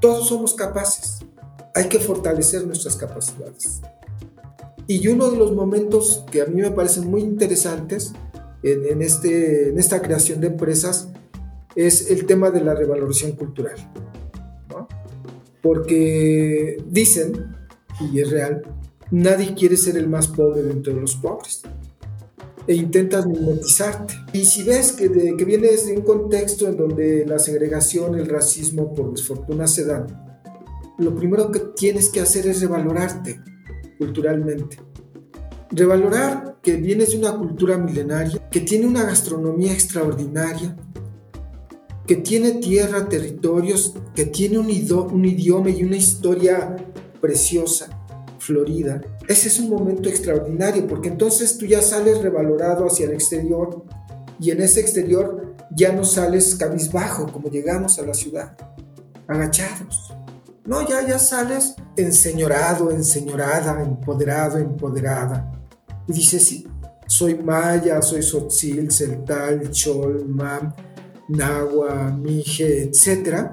Todos somos capaces. Hay que fortalecer nuestras capacidades. Y uno de los momentos que a mí me parecen muy interesantes en, este, esta creación de empresas es el tema de la revalorización cultural. Porque dicen, y es real, nadie quiere ser el más pobre dentro de los pobres e intentas mimetizarte. Y si ves que, que vienes de un contexto en donde la segregación, el racismo por desfortuna se dan, lo primero que tienes que hacer es revalorarte culturalmente. Revalorar que vienes de una cultura milenaria, que tiene una gastronomía extraordinaria, que tiene tierra, territorios, que tiene un idioma y una historia preciosa, florida. Ese es un momento extraordinario porque entonces tú ya sales revalorado hacia el exterior y en ese exterior ya no sales cabizbajo como llegamos a la ciudad, agachados. No, ya, ya sales enseñorado, enseñorada, empoderado, empoderada. Y dices, sí, soy maya, soy sotzil, celtal, chol, mam, nahua, mije, etc.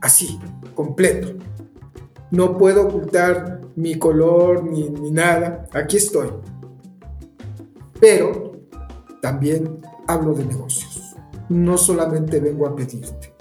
Así, completo. No puedo ocultar mi color ni, ni nada. Aquí estoy. Pero también hablo de negocios. No solamente vengo a pedirte.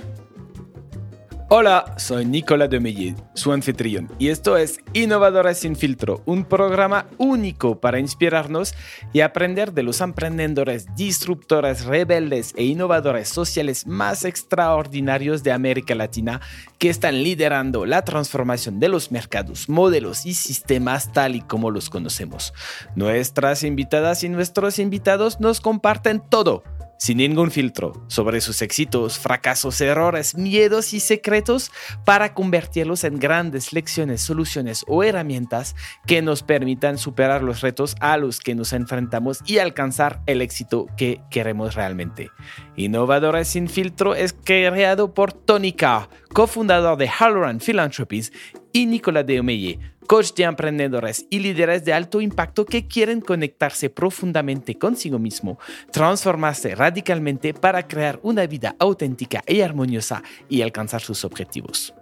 Hola, soy Nicolas de su anfitrión, y esto es Innovadores sin filtro, un programa único para inspirarnos y aprender de los emprendedores, disruptores, rebeldes e innovadores sociales más extraordinarios de América Latina que están liderando la transformación de los mercados, modelos y sistemas tal y como los conocemos. Nuestras invitadas y nuestros invitados nos comparten todo sin ningún filtro, sobre sus éxitos, fracasos, errores, miedos y secretos para convertirlos en grandes lecciones, soluciones o herramientas que nos permitan superar los retos a los que nos enfrentamos y alcanzar el éxito que queremos realmente. Innovadores sin filtro es creado por Tony Carr, cofundador de Halloran Philanthropies, y Nicolas Deomeye, coach de emprendedores y líderes de alto impacto que quieren conectarse profundamente consigo mismo, transformarse radicalmente para crear una vida auténtica y armoniosa y alcanzar sus objetivos.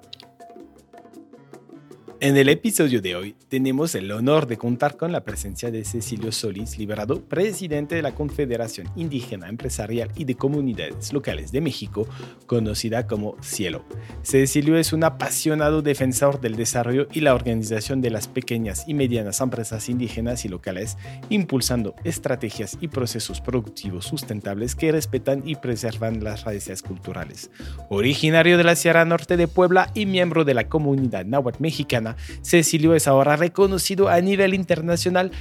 En el episodio de hoy tenemos el honor de contar con la presencia de Cecilio Solís Liberado, presidente de la Confederación Indígena Empresarial y de Comunidades Locales de México, conocida como Cielo. Cecilio es un apasionado defensor del desarrollo y la organización de las pequeñas y medianas empresas indígenas y locales, impulsando estrategias y procesos productivos sustentables que respetan y preservan las raíces culturales. Originario de la Sierra Norte de Puebla y miembro de la comunidad náhuatl mexicana, Cecilio es ahora reconocido a nivel internacional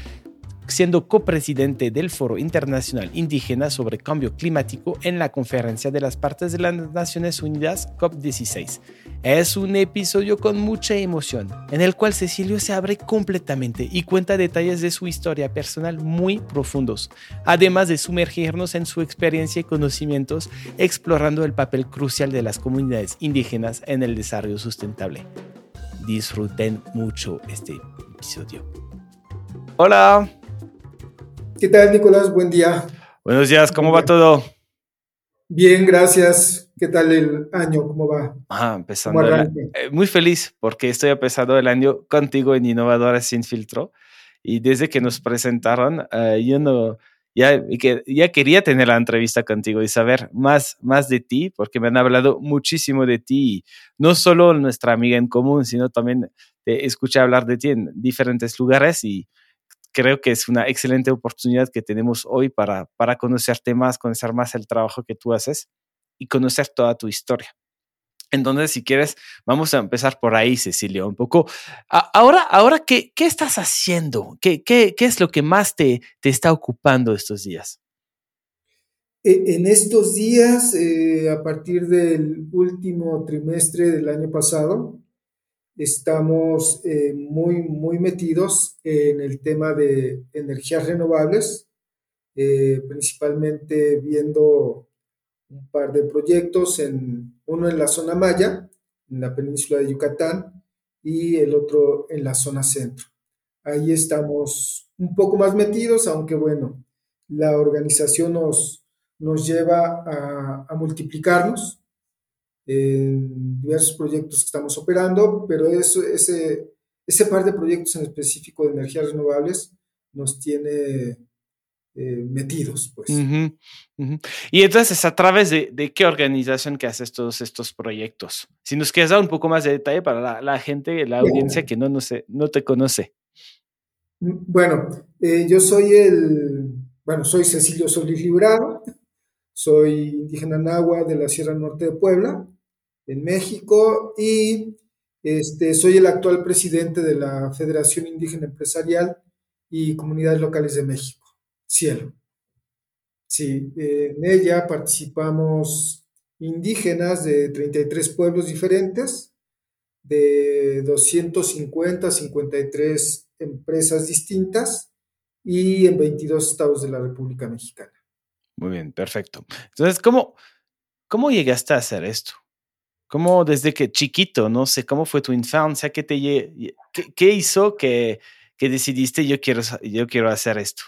siendo copresidente del Foro Internacional Indígena sobre Cambio Climático en la Conferencia de las Partes de las Naciones Unidas COP16. Es un episodio con mucha emoción, en el cual Cecilio se abre completamente y cuenta detalles de su historia personal muy profundos, además de sumergirnos en su experiencia y conocimientos explorando el papel crucial de las comunidades indígenas en el desarrollo sustentable disfruten mucho este episodio. Hola. ¿Qué tal, Nicolás? Buen día. Buenos días, ¿cómo va todo? Bien, gracias. ¿Qué tal el año? ¿Cómo va? Ah, empezando. Eh, muy feliz porque estoy empezando el año contigo en Innovadores Sin Filtro. Y desde que nos presentaron, eh, yo no, ya, ya quería tener la entrevista contigo y saber más, más de ti, porque me han hablado muchísimo de ti, no solo nuestra amiga en común, sino también te escuché hablar de ti en diferentes lugares y creo que es una excelente oportunidad que tenemos hoy para, para conocerte más, conocer más el trabajo que tú haces y conocer toda tu historia. Entonces, si quieres, vamos a empezar por ahí, Cecilia, un poco. Ahora, ahora ¿qué, estás haciendo? ¿Qué, es lo que más te, te, está ocupando estos días? E, en estos días, eh, a partir del último trimestre del año pasado, estamos eh, muy, muy metidos en el tema de energías renovables, eh, principalmente viendo un par de proyectos, en, uno en la zona Maya, en la península de Yucatán, y el otro en la zona centro. Ahí estamos un poco más metidos, aunque bueno, la organización nos, nos lleva a, multiplicarnos en diversos proyectos que estamos operando, pero ese, ese par de proyectos en específico de energías renovables nos tiene eh, metidos, pues. Y entonces, ¿a través de, qué organización que haces todos estos proyectos? Si nos quieres dar un poco más de detalle para la, gente, la audiencia que no, no, sé, no te conoce. Mm, bueno, eh, yo soy el, bueno, soy Cecilio Solís Librado, soy indígena nahua de la Sierra Norte de Puebla, en México, y este, soy el actual presidente de la Federación Indígena Empresarial y Comunidades Locales de México. Cielo. Sí, en ella participamos indígenas de 33 pueblos diferentes, de 250 53 empresas distintas y en 22 estados de la República Mexicana. Muy bien, perfecto. Entonces, ¿cómo, cómo llegaste a hacer esto? ¿Cómo desde que chiquito, no sé, cómo fue tu infancia? ¿Qué, te, qué, hizo que, que, decidiste yo quiero, yo quiero hacer esto?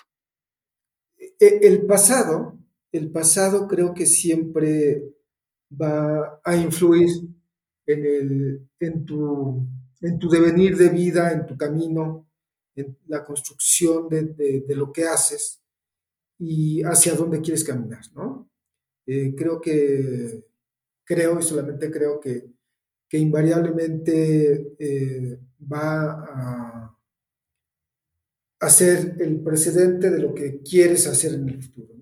E, el pasado, el pasado creo que siempre va a influir en, el, en, tu, en tu devenir de vida, en tu camino, en la construcción de, lo que haces y hacia dónde quieres caminar, ¿no? Eh, creo que, creo y solamente creo que, que invariablemente eh, va a hacer el precedente de lo que quieres hacer en el futuro.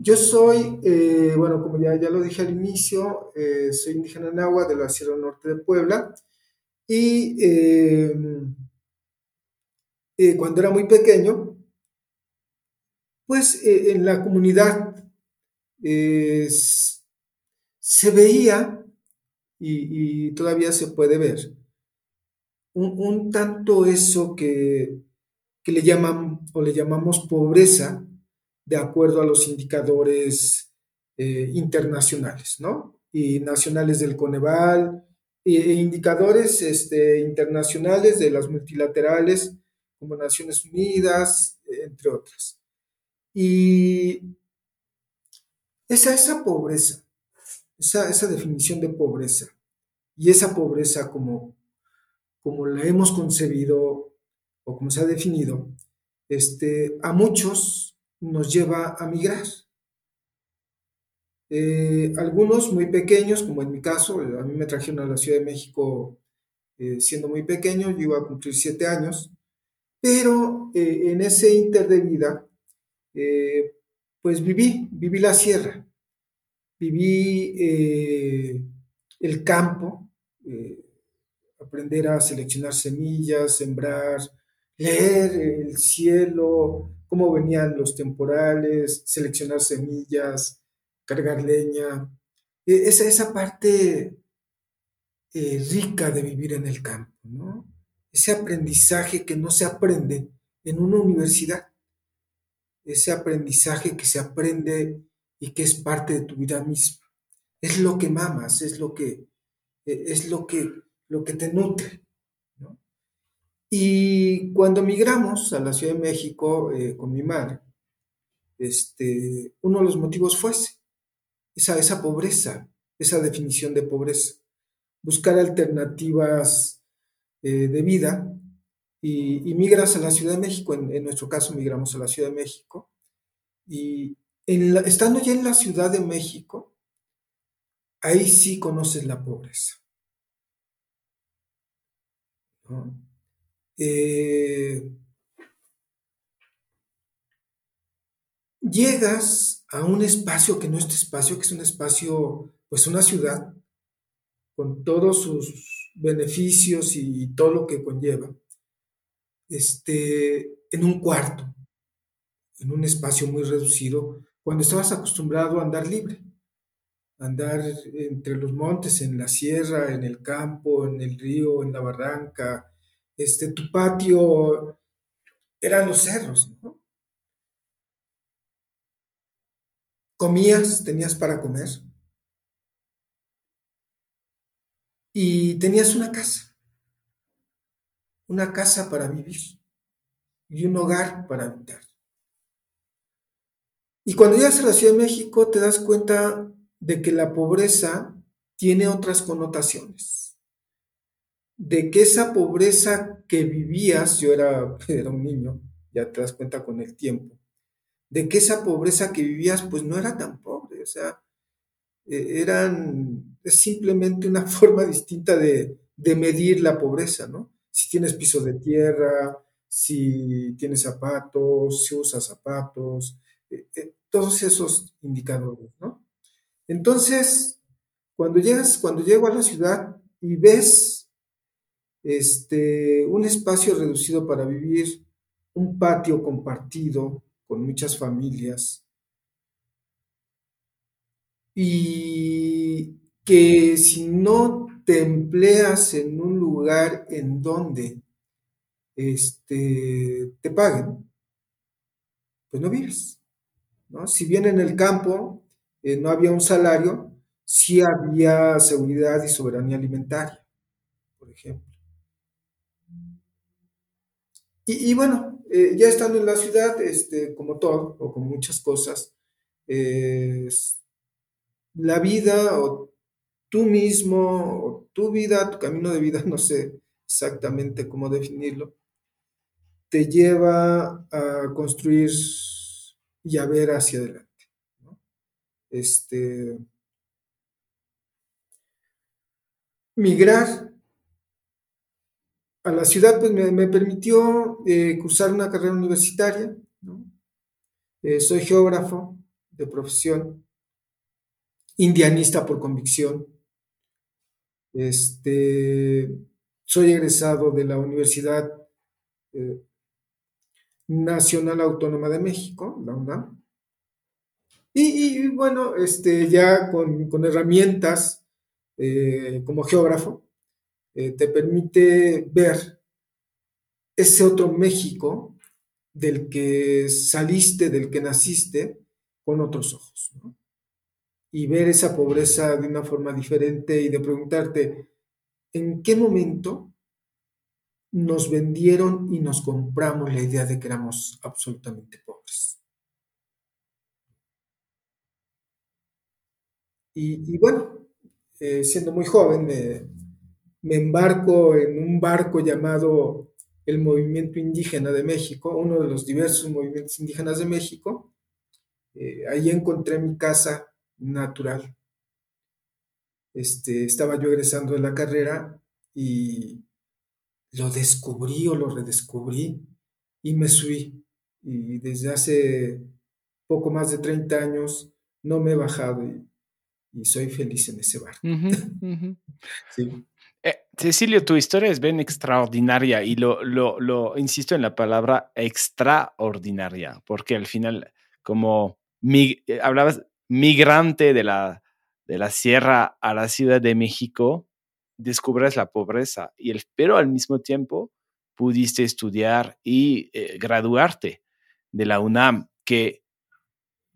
Yo soy, eh, bueno, como ya, ya lo dije al inicio, eh, soy indígena nahua de la Sierra Norte de Puebla y eh, cuando era muy pequeño, pues en la comunidad se veía y, todavía se puede ver un tanto eso que que le llaman o le llamamos pobreza de acuerdo a los indicadores eh, internacionales, ¿no? Y nacionales del Coneval, e, indicadores este, internacionales de las multilaterales como Naciones Unidas, entre otras. Y esa, esa pobreza, esa, esa definición de pobreza, y esa pobreza como, como la hemos concebido o como se ha definido, este, a muchos nos lleva a migrar. Eh, algunos muy pequeños, como en mi caso, a mí me trajeron a la Ciudad de México eh, siendo muy pequeño, yo iba a cumplir siete años, pero eh, en ese inter de vida, pues viví, viví la sierra, viví el campo, aprender a seleccionar semillas, sembrar, leer el cielo, cómo venían los temporales, seleccionar semillas, cargar leña. E, esa, esa parte eh, rica de vivir en el campo, ¿no? Ese aprendizaje que no se aprende en una universidad. Ese aprendizaje que se aprende y que es parte de tu vida misma. Es lo que mamas, es lo que, e, es lo que, lo que te nutre. Y cuando migramos a la Ciudad de México eh, con mi madre, este, uno de los motivos fue esa, esa pobreza, esa definición de pobreza, buscar alternativas eh, de vida y, migras a la Ciudad de México, en, nuestro caso migramos a la Ciudad de México, y estando ya en la Ciudad de México, ahí sí conoces la pobreza. Eh, llegas a un espacio que no es tu espacio, que es un espacio, pues una ciudad, con todos sus beneficios y todo lo que conlleva, este, en un cuarto, en un espacio muy reducido, cuando estabas acostumbrado a andar libre, andar entre los montes, en la sierra, en el campo, en el río, en la barranca, este, tu patio eran los cerros, ¿no? Comías, tenías para comer. Y tenías una casa, una casa para vivir y un hogar para habitar. Y cuando llegas a la Ciudad de México te das cuenta de que la pobreza tiene otras connotaciones. De que esa pobreza que vivías, yo era, era un niño, ya te das cuenta con el tiempo, de que esa pobreza que vivías pues no era tan pobre, o sea, e, eran, es simplemente una forma distinta de, de medir la pobreza, ¿no? Si tienes piso de tierra, si tienes zapatos, si usas zapatos, eh, eh, todos esos indicadores, ¿no? Entonces, cuando llegas, cuando llego a la ciudad y ves este, un espacio reducido para vivir, un patio compartido con muchas familias, y que si no te empleas en un lugar en donde este, te paguen, pues no vives. ¿no? Si bien en el campo eh, no había un salario, sí había seguridad y soberanía alimentaria, por ejemplo. Y, bueno, eh, ya estando en la ciudad, este, como todo, o como muchas cosas, la vida o tú mismo, o tu vida, tu camino de vida, no sé exactamente cómo definirlo, te lleva a construir y a ver hacia adelante. Este, migrar a la ciudad pues me, permitió eh, cursar una carrera universitaria. Eh, soy geógrafo de profesión, indianista por convicción. Este, soy egresado de la Universidad eh, Nacional Autónoma de México, la UNAM. Y, bueno, este, ya con, herramientas como geógrafo, eh, te permite ver ese otro México del que saliste, del que naciste, con otros ojos. Y ver esa pobreza de una forma diferente y de preguntarte, ¿en qué momento nos vendieron y nos compramos la idea de que éramos absolutamente pobres. Y, bueno, eh, siendo muy joven, me, embarco en un barco llamado el Movimiento Indígena de México, uno de los diversos movimientos indígenas de México. Eh, ahí encontré mi casa natural. Este, estaba yo egresando de la carrera y lo descubrí o lo redescubrí y me subí. Y desde hace poco más de 30 años no me he bajado y, soy feliz en ese bar. Eh, Cecilio, tu historia es bien extraordinaria y lo, insisto en la palabra extraordinaria, porque al final, como eh, hablabas migrante de la, de la sierra a la Ciudad de México, descubres la pobreza, y el, pero al mismo tiempo pudiste estudiar y eh, graduarte de la UNAM, que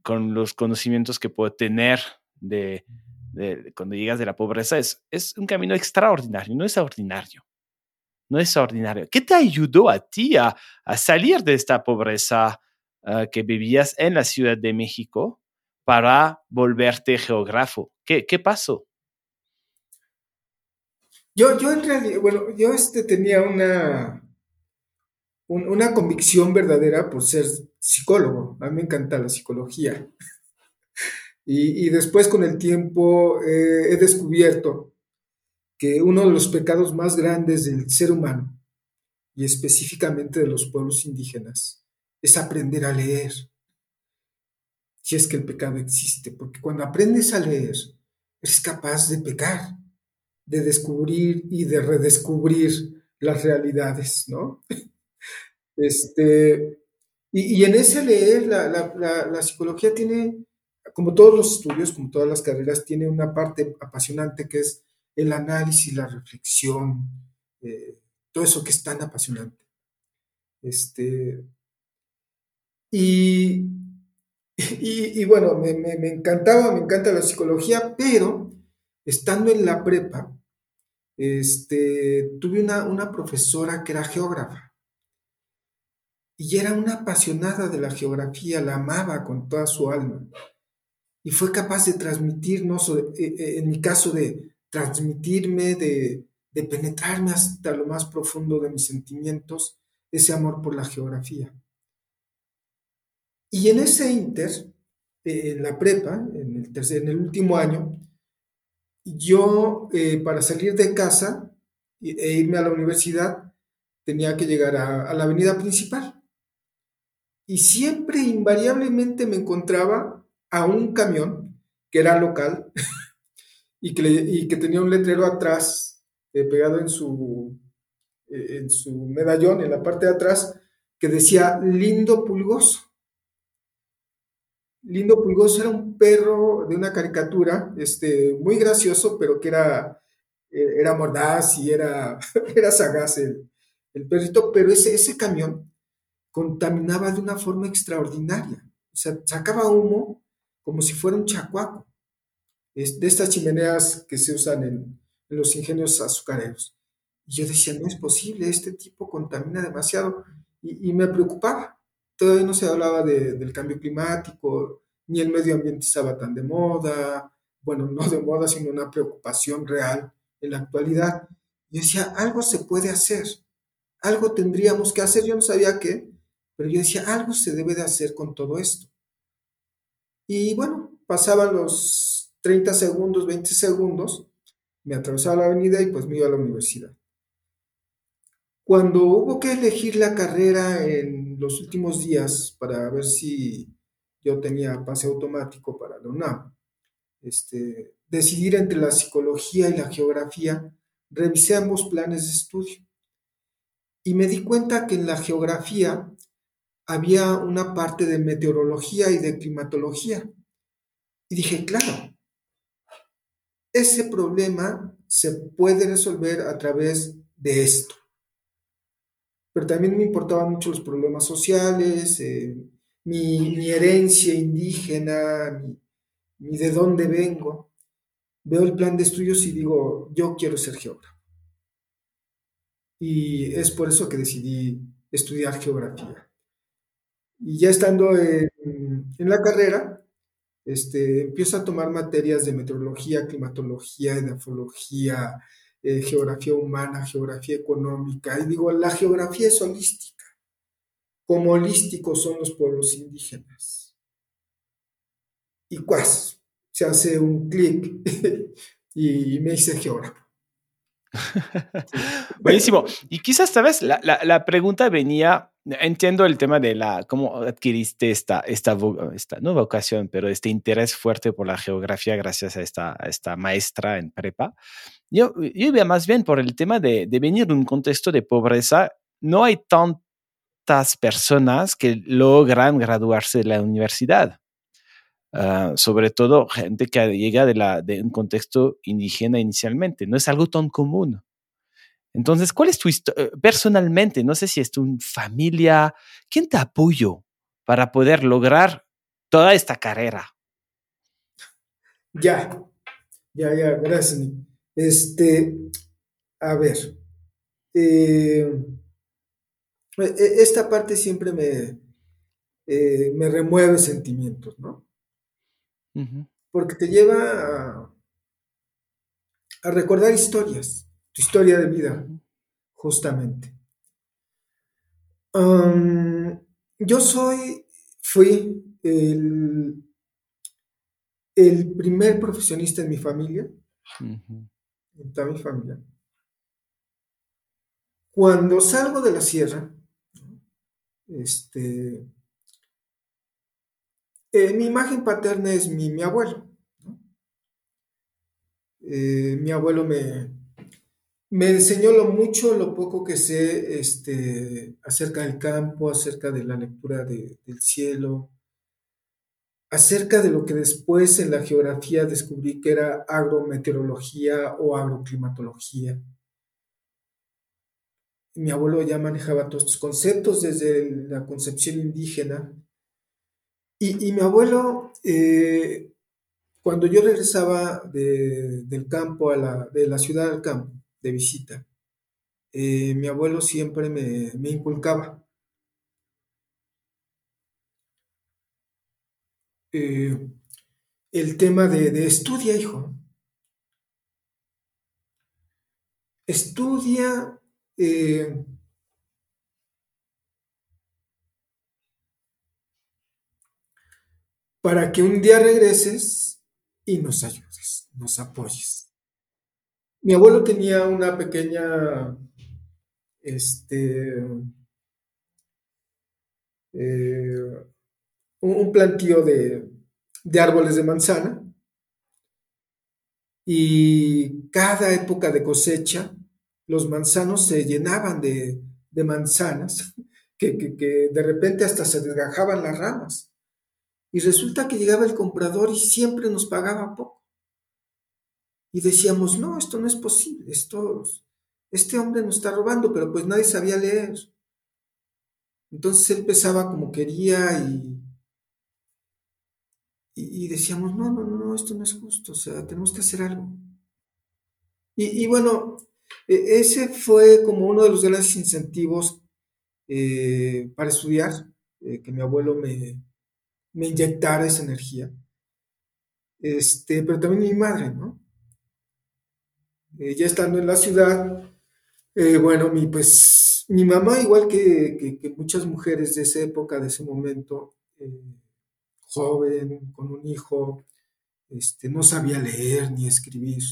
con los conocimientos que puedo tener de, cuando llegas de la pobreza es, es un camino extraordinario, no es ordinario. No es ordinario. ¿Qué te ayudó a ti a, salir de esta pobreza ah, que vivías en la Ciudad de México para volverte geógrafo? ¿Qué, qué pasó? Yo, yo en realidad, bueno, yo este tenía una, una convicción verdadera por ser psicólogo. A mí me encanta la psicología. Y, después con el tiempo eh, he descubierto que uno de los pecados más grandes del ser humano, y específicamente de los pueblos indígenas, es aprender a leer. Si es que el pecado existe, porque cuando aprendes a leer, eres capaz de pecar de descubrir y de redescubrir las realidades, ¿no? Este, y, en ese leer, la, psicología tiene, como todos los estudios, como todas las carreras, tiene una parte apasionante que es el análisis, la reflexión, eh, todo eso que es tan apasionante. Este, y, y, bueno, me, me, encantaba, me encanta la psicología, pero estando en la prepa, este, tuve una, una profesora que era geógrafa y era una apasionada de la geografía, la amaba con toda su alma y fue capaz de transmitirnos, eh, eh, en mi caso, de, transmitirme, de, de penetrarme hasta lo más profundo de mis sentimientos, ese amor por la geografía. Y en ese inter, en la prepa, en el, tercer, en el último año, yo eh, para salir de casa e irme a la universidad tenía que llegar a, la avenida principal. Y siempre, invariablemente, me encontraba a un camión que era local y, que tenía un letrero atrás, eh, pegado en su, eh, en su medallón, en la parte de atrás, que decía lindo pulgoso. Lindo Pulgoso era un perro de una caricatura, este, muy gracioso, pero que era, eh, era mordaz y era, era sagaz el, perrito, pero ese, ese camión contaminaba de una forma extraordinaria. O sea, sacaba humo como si fuera un chacuaco, de estas chimeneas que se usan en, los ingenios azucareros. Y yo decía, no es posible, este tipo contamina demasiado. y me preocupaba todavía no se hablaba del cambio climático, ni el medio ambiente estaba tan de moda, bueno, no de moda, sino una preocupación real en la actualidad. Yo decía, algo se puede hacer, algo tendríamos que hacer, yo no sabía qué, pero yo decía, algo se debe de hacer con todo esto. Y bueno, pasaban los 30 segundos, 20 segundos, me atravesaba la avenida y pues me iba a la universidad. Cuando hubo que elegir la carrera en los últimos días para ver si yo tenía pase automático para la UNAM, este, decidir entre la psicología y la geografía, revisé ambos planes de estudio y me di cuenta que en la geografía había una parte de meteorología y de climatología. Y dije, claro, ese problema se puede resolver a través de esto pero también me importaban mucho los problemas sociales, eh, mi, herencia indígena, mi, de dónde vengo. Veo el plan de estudios y digo, yo quiero ser geógrafo. Y es por eso que decidí estudiar geografía. Y ya estando en, la carrera, este, empiezo a tomar materias de meteorología, climatología, edafología, eh, geografía humana, geografía económica, y digo, la geografía es holística, como holísticos son los pueblos indígenas. Y cuas, se hace un clic y me hice geógrafo. Buenísimo. Y quizás, ¿sabes? La, la, la, pregunta venía, entiendo el tema de la, cómo adquiriste esta, esta, esta, no vocación, pero este interés fuerte por la geografía gracias a esta, a esta maestra en prepa. Yo, yo veía más bien por el tema de, de venir de un contexto de pobreza. No hay tantas personas que logran graduarse de la universidad. Uh, sobre todo gente que llega de un contexto indígena inicialmente. No es algo tan común. Entonces, ¿cuál es tu historia? Eh, personalmente, no sé si es tu familia, ¿quién te apoyó para poder lograr toda esta carrera? Ya, ya, ya, gracias. Este, a ver, eh, e, e, esta parte siempre me, eh, me remueve sentimientos, ¿no? Porque te lleva a, recordar historias, tu historia de vida, justamente. yo soy, fui el, el, primer profesionista en mi familia, en toda mi familia. Cuando salgo de la sierra, este, eh, mi imagen paterna es mi, abuelo. Eh, mi abuelo me, me enseñó lo mucho, lo poco que sé este, acerca del campo, acerca de la lectura del cielo, acerca de lo que después en la geografía descubrí que era agrometeorología o agroclimatología. Mi abuelo ya manejaba todos estos conceptos desde la concepción indígena y, mi abuelo, eh, cuando yo regresaba del campo a la, de la ciudad al campo, de visita, eh, mi abuelo siempre me, inculcaba. Eh, el tema de, estudia, hijo. estudia para que un día regreses y nos ayudes, nos apoyes. Mi abuelo tenía una pequeña, este, eh, un plantío de, de árboles de manzana y cada época de cosecha los manzanos se llenaban de, manzanas que, que, de repente hasta se desgajaban las ramas. Y resulta que llegaba el comprador y siempre nos pagaba poco. Y decíamos, no, esto no es posible, esto, este hombre nos está robando, pero pues nadie sabía leer. Entonces él pesaba como quería y, y, decíamos, no, no, no, esto no es justo, o sea, tenemos que hacer algo. Y, bueno, e, ese fue como uno de los grandes incentivos eh, para estudiar, eh, que mi abuelo me, me inyectara esa energía. Este, pero también mi madre, ¿no? Eh, ya estando en la ciudad, bueno, mi, pues, mi mamá, igual que, que, muchas mujeres de esa época, de ese momento, joven, con un hijo, este, no sabía leer ni escribir.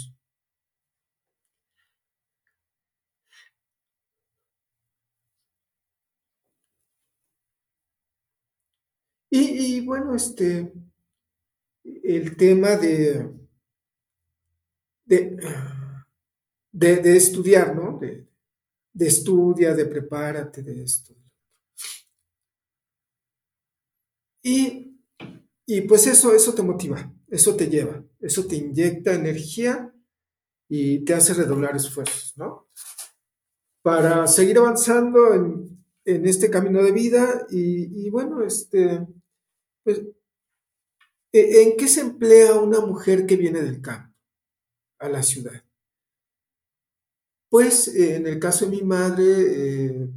Y, bueno, este, el tema de, de, de, estudiar, ¿no? De, de estudia, de prepárate, de esto. Y y pues eso, eso te motiva, eso te lleva, eso te inyecta energía y te hace redoblar esfuerzos, ¿no? Para seguir avanzando en, este camino de vida y, bueno, este, pues, ¿e, ¿en qué se emplea una mujer que viene del campo a la ciudad? Pues en el caso de mi madre, eh,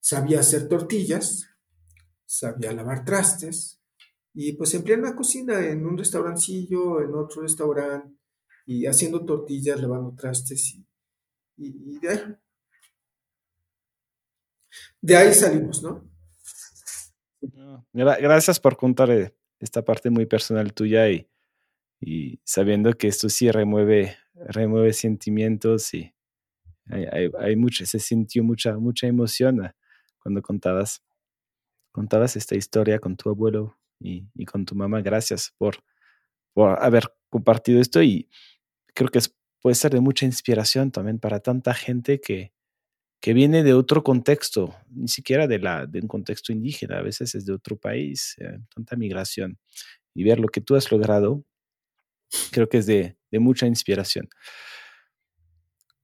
sabía hacer tortillas, sabía lavar trastes, y pues emplea en la cocina, en un restaurancillo, en otro restaurante, y haciendo tortillas, lavando trastes, y, y, de ahí. De ahí salimos, ¿no? Gracias por contar eh, esta parte muy personal tuya y, y sabiendo que esto sí remueve, remueve sentimientos y hay, hay, mucho, se sintió mucha, mucha emoción ah, cuando contabas, contabas esta historia con tu abuelo y, con tu mamá. Gracias por, por haber compartido esto y creo que puede ser de mucha inspiración también para tanta gente que, que viene de otro contexto, ni siquiera de, la, un contexto indígena, a veces es de otro país, eh, tanta migración. Y ver lo que tú has logrado, creo que es de, mucha inspiración.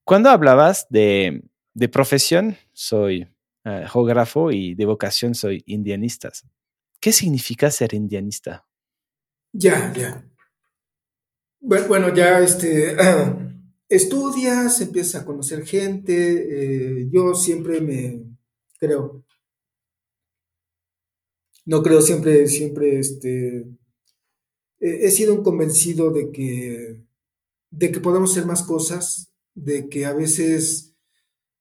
Cuando hablabas de, profesión, soy uh, geógrafo y de vocación soy indianista. ¿Qué significa ser indianista? Ya, ya. Bueno, ya este, estudias, empiezas a conocer gente. Eh, yo siempre me creo, no creo siempre, siempre, este, he sido un convencido de que, de que podemos hacer más cosas, de que a veces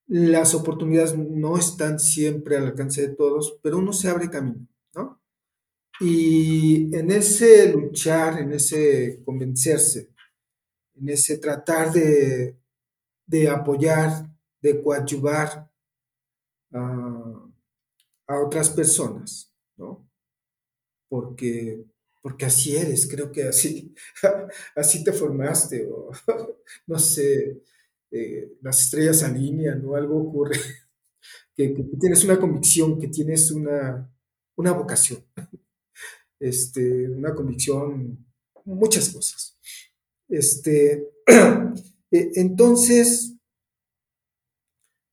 las oportunidades no están siempre al alcance de todos, pero uno se abre camino, ¿no? Y en ese luchar, en ese convencerse, en ese tratar de, apoyar, de coadyuvar a, otras personas, ¿no? Porque, porque así eres, creo que así, así te formaste, o no sé, eh, las estrellas alinean o algo ocurre, que, tienes una convicción, que tienes una, una vocación este, una convicción, muchas cosas. Este, e, entonces,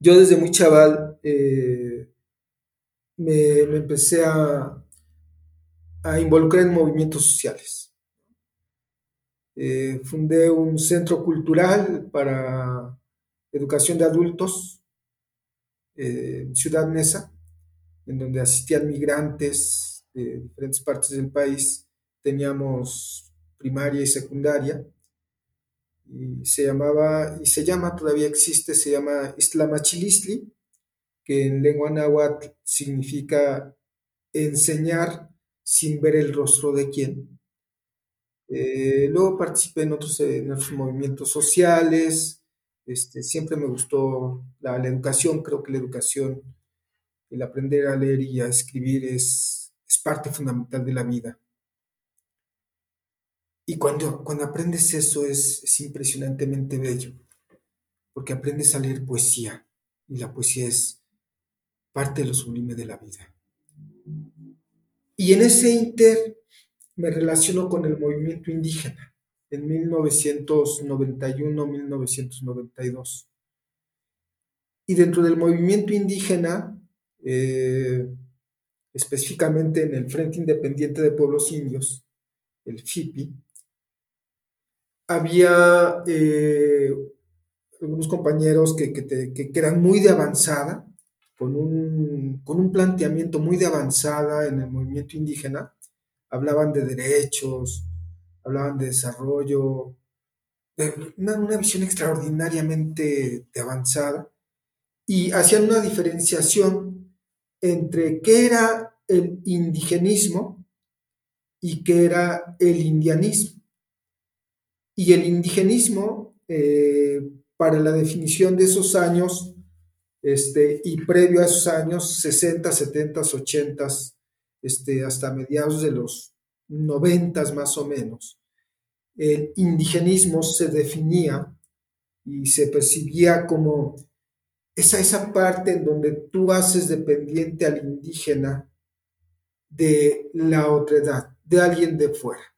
yo desde muy chaval eh, me, empecé a, a, involucrar en movimientos sociales. Eh, fundé un centro cultural para educación de adultos eh, Ciudad Mesa, en donde asistían migrantes, de diferentes partes del país teníamos primaria y secundaria y se llamaba, y se llama, todavía existe, se llama Islamachilisli, que en lengua náhuatl significa enseñar sin ver el rostro de quién. Eh, luego participé en otros, en otros movimientos sociales, este, siempre me gustó la, educación, creo que la educación, el aprender a leer y a escribir es, es parte fundamental de la vida. Y cuando, cuando aprendes eso es, es impresionantemente bello, porque aprendes a leer poesía, y la poesía es parte de lo sublime de la vida. Y en ese inter me relaciono con el movimiento indígena en 1991-1992. Y dentro del movimiento indígena, eh, específicamente en el Frente Independiente de Pueblos Indios, el FIPI, había eh, algunos compañeros que, que, eran muy de avanzada, con un, con un planteamiento muy de avanzada en el movimiento indígena, hablaban de derechos, hablaban de desarrollo, una, visión extraordinariamente de avanzada y hacían una diferenciación entre qué era el indigenismo y qué era el indianismo. Y el indigenismo, eh, para la definición de esos años, este, y previo a esos años, 60, 70, 80, este, hasta mediados de los noventas más o menos, el indigenismo se definía y se percibía como esa, esa parte en donde tú haces dependiente al indígena de la otredad, de alguien de fuera.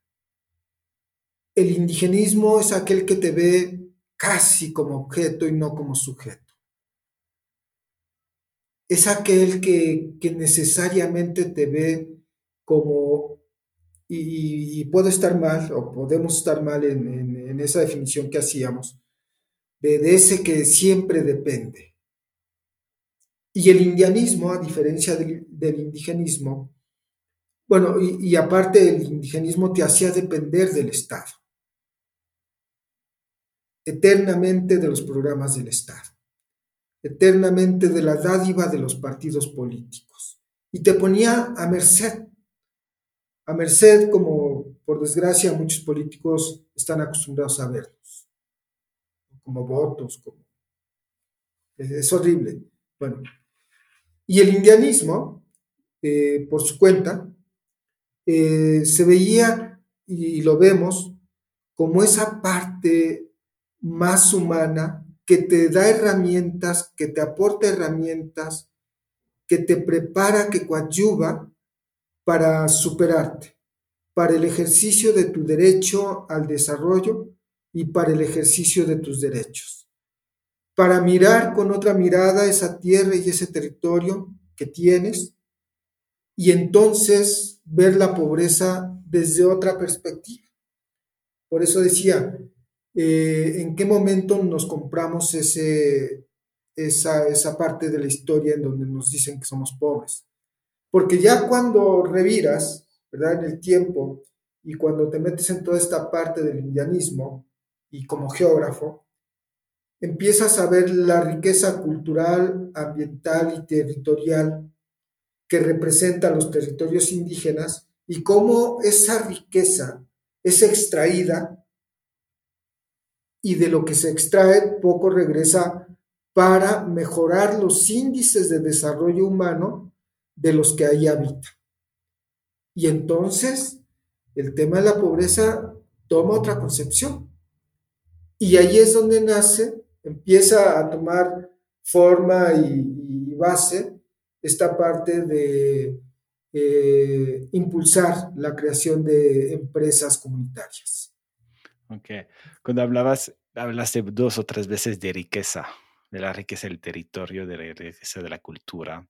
El indigenismo es aquel que te ve casi como objeto y no como sujeto. Es aquel que, necesariamente te ve como y, puedo estar mal, o podemos estar mal en, esa definición que hacíamos, de, ese que siempre depende. Y el indianismo, a diferencia del, indigenismo, bueno, y, aparte el indigenismo te hacía depender del Estado, eternamente de los programas del Estado, eternamente de la dádiva de los partidos políticos, y te ponía a merced a merced, como por desgracia muchos políticos están acostumbrados a verlos, como votos, como... Es horrible. Bueno, y el indianismo, eh, por su cuenta, eh, se veía y lo vemos como esa parte más humana que te da herramientas, que te aporta herramientas, que te prepara, que coadyuva para superarte, para el ejercicio de tu derecho al desarrollo y para el ejercicio de tus derechos, para mirar con otra mirada esa tierra y ese territorio que tienes y entonces ver la pobreza desde otra perspectiva. Por eso decía, eh, ¿en qué momento nos compramos ese, esa, esa parte de la historia en donde nos dicen que somos pobres? Porque ya cuando reviras, ¿verdad? En el tiempo y cuando te metes en toda esta parte del indianismo y como geógrafo, empiezas a ver la riqueza cultural, ambiental y territorial que representa los territorios indígenas y cómo esa riqueza es extraída y de lo que se extrae poco regresa para mejorar los índices de desarrollo humano de los que ahí habitan. Y entonces el tema de la pobreza toma otra concepción. Y ahí es donde nace, empieza a tomar forma y, base esta parte de eh, impulsar la creación de empresas comunitarias. Ok. Cuando hablabas, hablaste dos o tres veces de riqueza, de la riqueza del territorio, de la riqueza de la cultura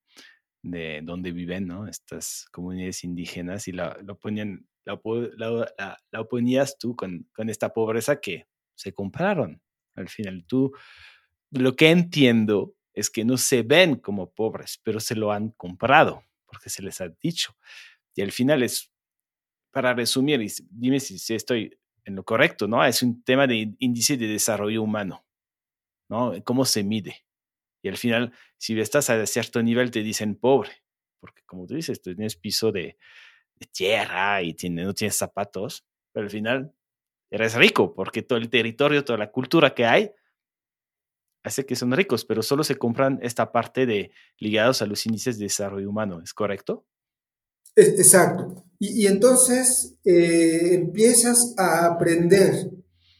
de donde viven ¿no? estas comunidades indígenas y la, lo ponían, la, la, oponías tú con, con, esta pobreza que se compraron. Al final, tú, lo que entiendo es que no se ven como pobres, pero se lo han comprado porque se les ha dicho. Y al final es, para resumir, dime si, si estoy en lo correcto, ¿no? Es un tema de índice de desarrollo humano, ¿no? ¿Cómo se mide? Y al final, si estás a cierto nivel, te dicen pobre, porque como tú dices, tú tienes piso de, tierra y no tienes zapatos, pero al final eres rico, porque todo el territorio, toda la cultura que hay, hace que son ricos, pero solo se compran esta parte de ligados a los índices de desarrollo humano, ¿es correcto? Exacto. Y, entonces eh, empiezas a aprender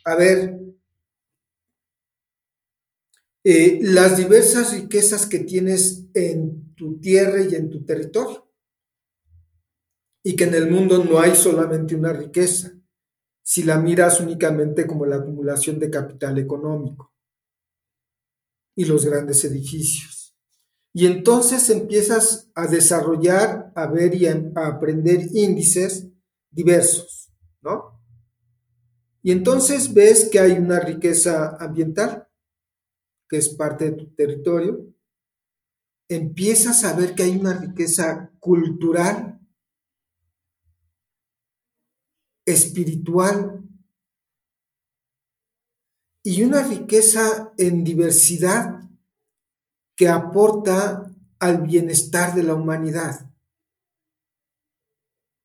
a ver eh, las diversas riquezas que tienes en tu tierra y en tu territorio. Y que en el mundo no hay solamente una riqueza, si la miras únicamente como la acumulación de capital económico y los grandes edificios. Y entonces empiezas a desarrollar, a ver y a, aprender índices diversos, ¿no? Y entonces ves que hay una riqueza ambiental, que es parte de tu territorio. Empiezas a ver que hay una riqueza cultural, espiritual y una riqueza en diversidad que aporta al bienestar de la humanidad.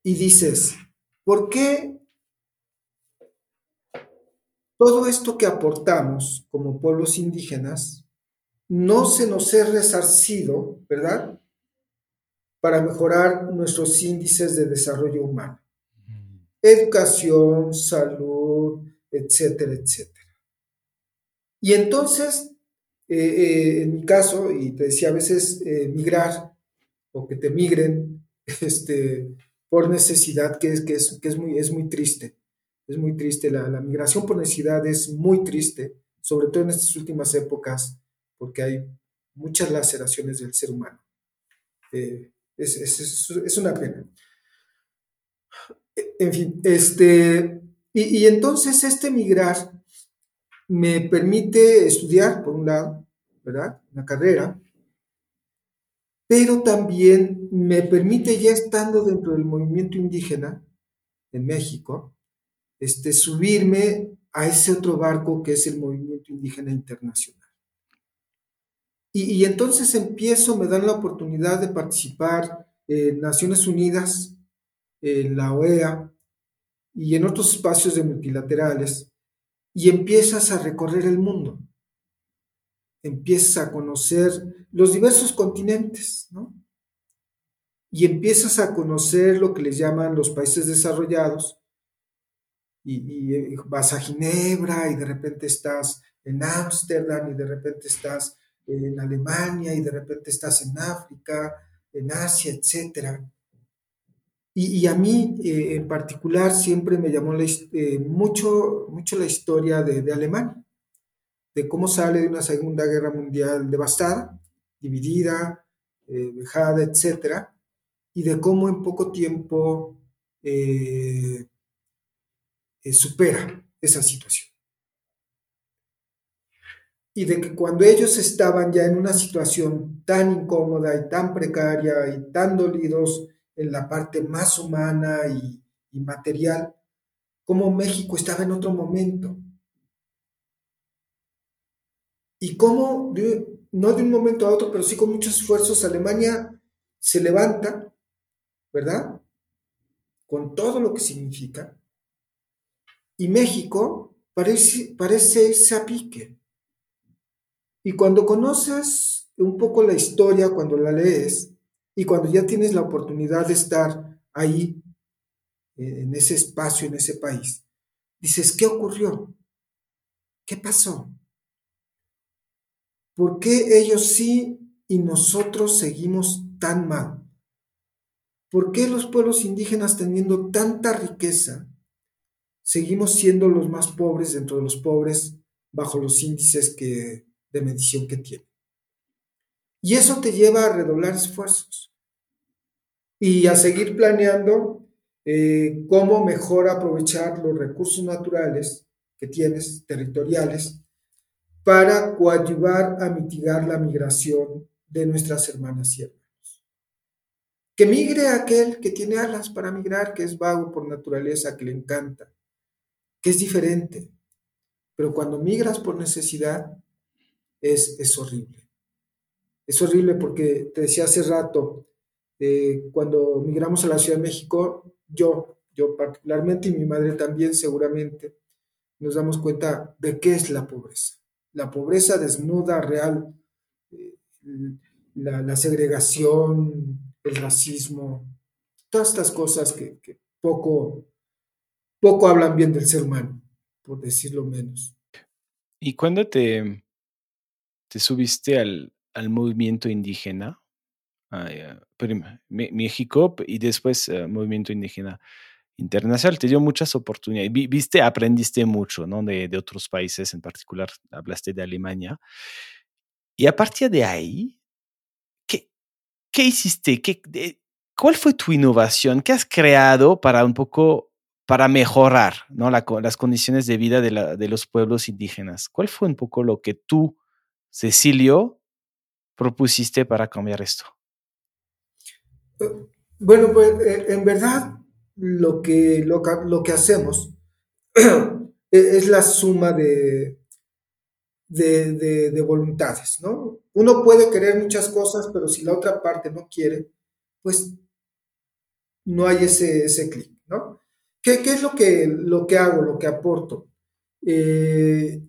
Y dices, ¿por qué todo esto que aportamos como pueblos indígenas no se nos es resarcido, ¿verdad? Para mejorar nuestros índices de desarrollo humano. Educación, salud, etcétera, etcétera. Y entonces eh, eh, en mi caso, y te decía a veces eh, migrar o que te migren este, por necesidad, que es, que es, que es, muy, es muy triste. Es muy triste. La, la, migración por necesidad es muy triste, sobre todo en estas últimas épocas, porque hay muchas laceraciones del ser humano. es, es, es, una pena. En fin, este, y, y entonces este migrar me permite estudiar, por un lado, ¿verdad? Una carrera, pero también me permite, ya estando dentro del movimiento indígena en México, este, subirme a ese otro barco que es el movimiento indígena internacional. Y, y entonces empiezo, me dan la oportunidad de participar en Naciones Unidas, en la OEA y en otros espacios de multilaterales y empiezas a recorrer el mundo. Empiezas a conocer los diversos continentes, ¿no? Y empiezas a conocer lo que les llaman los países desarrollados. Y, vas a Ginebra y de repente estás en Ámsterdam y de repente estás en Alemania y de repente estás en África, en Asia, etcétera. Y, a mí eh, en particular siempre me llamó eh, mucho, mucho la historia de, Alemania, de cómo sale de una Segunda Guerra Mundial devastada, dividida, eh, dejada, etc. Y de cómo en poco tiempo supera esa situación. Y de que cuando ellos estaban ya en una situación tan incómoda y tan precaria y tan dolidos, en la parte más humana y, material, como México estaba en otro momento. Y cómo, no de un momento a otro, pero sí con muchos esfuerzos, Alemania se levanta, ¿verdad? Con todo lo que significa. Y México parece, parece irse a pique. Y cuando conoces un poco la historia, cuando la lees, y cuando ya tienes la oportunidad de estar ahí, eh, en ese espacio, en ese país, dices, ¿qué ocurrió? ¿Qué pasó? ¿Por qué ellos sí y nosotros seguimos tan mal? ¿Por qué los pueblos indígenas teniendo tanta riqueza seguimos siendo los más pobres dentro de los pobres bajo los índices que, de medición que tienen? Y eso te lleva a redoblar esfuerzos y a seguir planeando eh, cómo mejor aprovechar los recursos naturales que tienes, territoriales, para coadyuvar a mitigar la migración de nuestras hermanas y hermanos. Que migre aquel que tiene alas para migrar, que es vago por naturaleza, que le encanta. que es diferente. Pero cuando migras por necesidad, es, es horrible. Es horrible porque te decía hace rato, eh, cuando migramos a la Ciudad de México, yo, yo particularmente y mi madre también seguramente, nos damos cuenta de qué es la pobreza. La pobreza desnuda, real, eh, la, segregación, el racismo, todas estas cosas que, poco, poco hablan bien del ser humano, por decirlo menos. ¿Y cuándo te, te subiste al, al movimiento indígena? México y después eh, movimiento indígena internacional. Te dio muchas oportunidades. Viste, aprendiste mucho ¿no? de, otros países, en particular hablaste de Alemania. Y a partir de ahí, ¿qué, hiciste? ¿Qué, ¿Cuál fue tu innovación? ¿Qué has creado para un poco, para mejorar ¿no? La, las condiciones de vida de los pueblos indígenas? ¿Cuál fue un poco lo que tú, Cecilio, propusiste para cambiar esto? Bueno, pues eh, en verdad lo que, lo, que hacemos e, es la suma de, de, de, voluntades, ¿no? Uno puede querer muchas cosas, pero si la otra parte no quiere, pues no hay ese, ese clic, ¿no? ¿Qué, ¿Qué, es lo que, lo que hago, lo que aporto? Eh,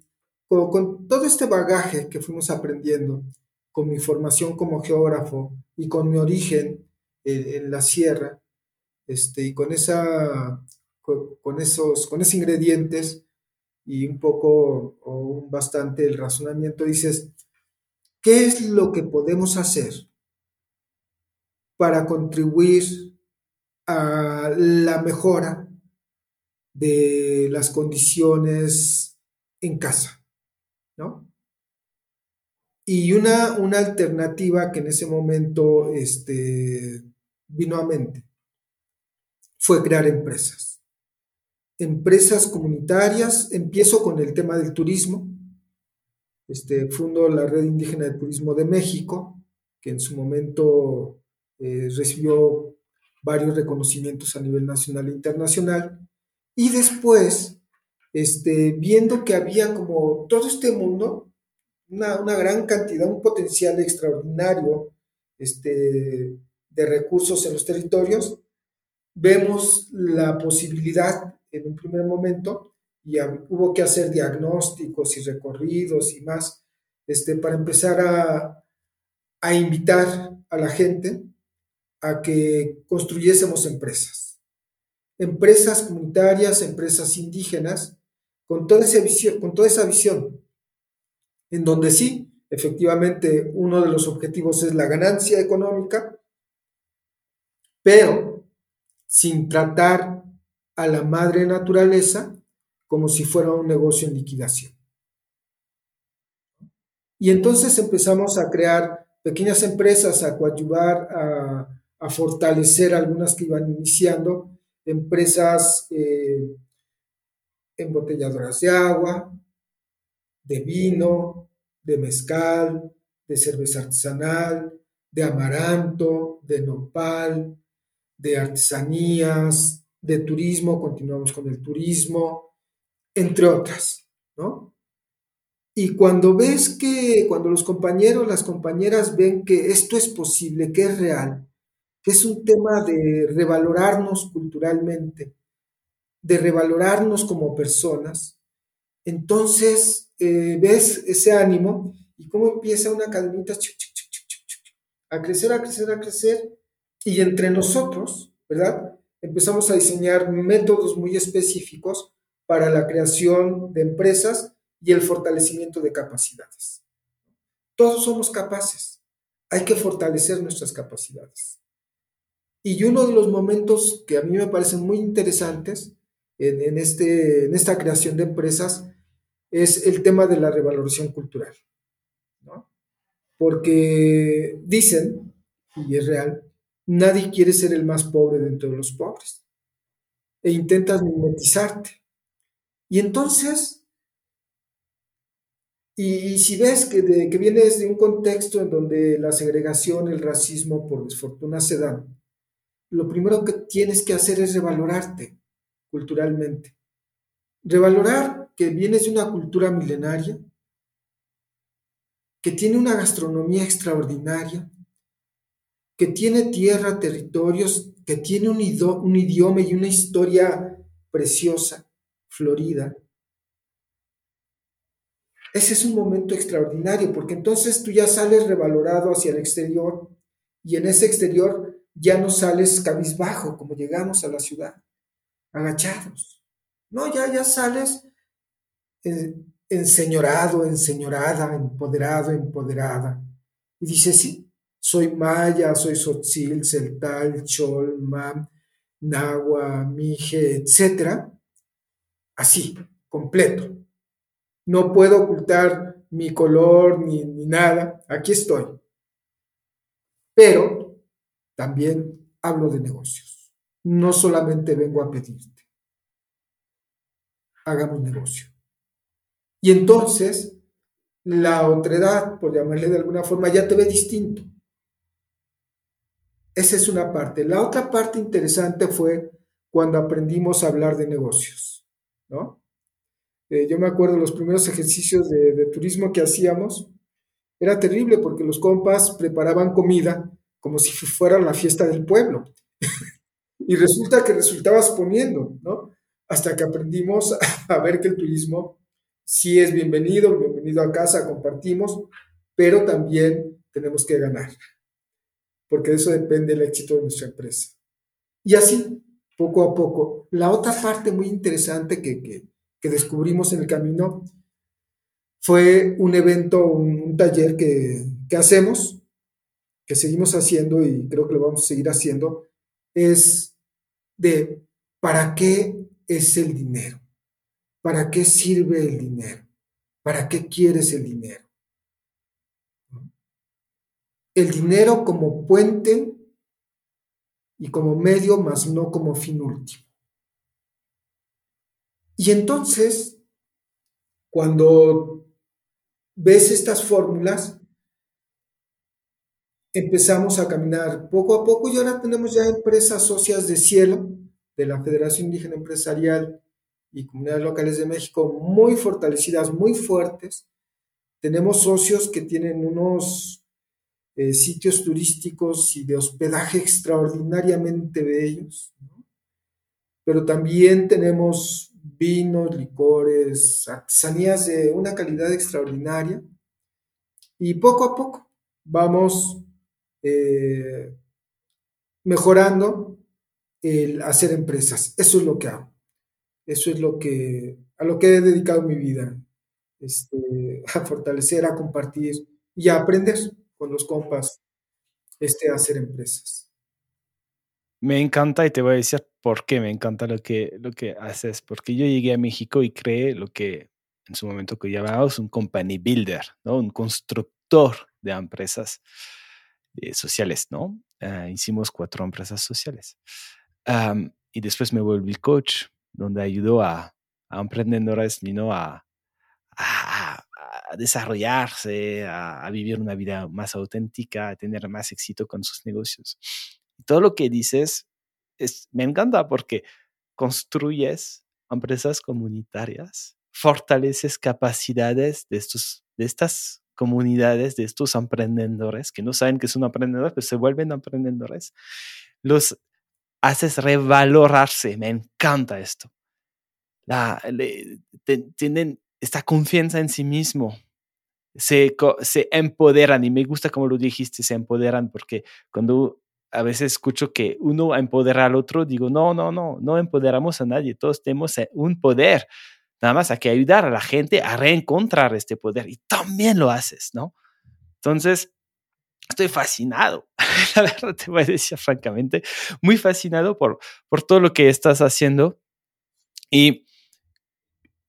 con, con, todo este bagaje que fuimos aprendiendo, con mi formación como geógrafo y con mi origen en, la sierra, este, y con, esa, con, esos, con esos ingredientes y un poco o bastante el razonamiento, dices, ¿qué es lo que podemos hacer para contribuir a la mejora de las condiciones en casa? ¿No? Y una, una alternativa que en ese momento este, vino a mente fue crear empresas. Empresas comunitarias, empiezo con el tema del turismo. Este, fundo la Red Indígena de Turismo de México, que en su momento eh, recibió varios reconocimientos a nivel nacional e internacional. Y después, este, viendo que había como todo este mundo, una, una gran cantidad, un potencial extraordinario este, de recursos en los territorios, vemos la posibilidad en un primer momento, y hubo que hacer diagnósticos y recorridos y más, este, para empezar a, a invitar a la gente a que construyésemos empresas. Empresas comunitarias, empresas indígenas, con toda, esa visión, con toda esa visión, en donde sí, efectivamente, uno de los objetivos es la ganancia económica, pero sin tratar a la madre naturaleza como si fuera un negocio en liquidación. Y entonces empezamos a crear pequeñas empresas, a coadyuvar, a, fortalecer algunas que iban iniciando, empresas eh, embotelladoras de agua, de vino, de mezcal, de cerveza artesanal, de amaranto, de nopal, de artesanías, de turismo, continuamos con el turismo, entre otras, ¿no? Y cuando ves que, cuando los compañeros, las compañeras ven que esto es posible, que es real, que es un tema de revalorarnos culturalmente, de revalorarnos como personas, entonces eh, ves ese ánimo y cómo empieza una cadenita a crecer, a crecer, a crecer, y entre nosotros, ¿verdad? Empezamos a diseñar métodos muy específicos para la creación de empresas y el fortalecimiento de capacidades. Todos somos capaces, hay que fortalecer nuestras capacidades. Y uno de los momentos que a mí me parecen muy interesantes en, este, en esta creación de empresas es el tema de la revalorización cultural. Porque dicen, y es real, Nadie quiere ser el más pobre dentro de los pobres. E intentas mimetizarte. Y entonces, y, si ves que, que vienes de un contexto en donde la segregación, el racismo por desfortuna se dan, lo primero que tienes que hacer es revalorarte culturalmente. Revalorar que vienes de una cultura milenaria, que tiene una gastronomía extraordinaria, que tiene tierra, territorios, que tiene un, un idioma y una historia preciosa, florida. Ese es un momento extraordinario porque entonces tú ya sales revalorado hacia el exterior y en ese exterior ya no sales cabizbajo como llegamos a la ciudad, agachados. No, ya, ya sales enseñorado, enseñorada, empoderado, empoderada. Y dices, sí, soy maya, soy sotzil, celtal, chol, mam, nahua, mije, etc. Así, completo. No puedo ocultar mi color ni, ni nada. Aquí estoy. Pero también hablo de negocios. No solamente vengo a pedirte. Hagamos negocio. Y entonces la otredad, por llamarle de alguna forma, ya te ve distinto. Esa es una parte. La otra parte interesante fue cuando aprendimos a hablar de negocios, ¿no? Eh, yo me acuerdo los primeros ejercicios de, turismo que hacíamos, era terrible porque los compas preparaban comida como si fuera la fiesta del pueblo. y resulta que resultabas poniendo, ¿no? Hasta que aprendimos a ver que el turismo sí es bienvenido, bienvenido a casa, compartimos, pero también tenemos que ganar porque de eso depende el éxito de nuestra empresa. Y así, poco a poco. La otra parte muy interesante que, descubrimos en el camino fue un evento, un, taller que, que, hacemos, que seguimos haciendo y creo que lo vamos a seguir haciendo, es de ¿para qué es el dinero? ¿Para qué sirve el dinero? ¿Para qué quieres el dinero? el dinero como puente y como medio, más no como fin último. Y entonces, cuando ves estas fórmulas, empezamos a caminar poco a poco y ahora tenemos ya empresas socias de cielo de la Federación Indígena Empresarial y Comunidades Locales de México muy fortalecidas, muy fuertes. Tenemos socios que tienen unos eh, sitios turísticos y de hospedaje extraordinariamente bellos, pero también tenemos vinos, licores, artesanías de una calidad extraordinaria y poco a poco vamos eh, mejorando el hacer empresas. Eso es lo que hago. Eso es lo que, a lo que he dedicado mi vida, este, a fortalecer, a compartir y a aprender con los compas este, hacer empresas. Me encanta y te voy a decir por qué me encanta lo que, lo que haces, porque yo llegué a México y creé lo que en su momento que llamábamos un company builder, ¿no? un constructor de empresas eh, sociales, ¿no? Ah, hicimos cuatro empresas sociales. y después me volví coach, donde ayudó a, a emprendedores, ¿no? a, a, desarrollarse, a, vivir una vida más auténtica, a tener más éxito con sus negocios. Todo lo que dices es, me encanta porque construyes empresas comunitarias, fortaleces capacidades de, estos, de estas comunidades, de estos emprendedores que no saben que son emprendedores, pero se vuelven emprendedores. Los haces revalorarse. Me encanta esto. La, tienen esta confianza en sí mismo. Se, se empoderan y me gusta como lo dijiste, se empoderan porque cuando a veces escucho que uno empodera al otro, digo, no, no, no, no empoderamos a nadie, todos tenemos eh, un poder, nada más hay que ayudar a la gente a reencontrar este poder y también lo haces, ¿no? Entonces, estoy fascinado, la verdad te voy a decir francamente, muy fascinado por, por todo lo que estás haciendo. Y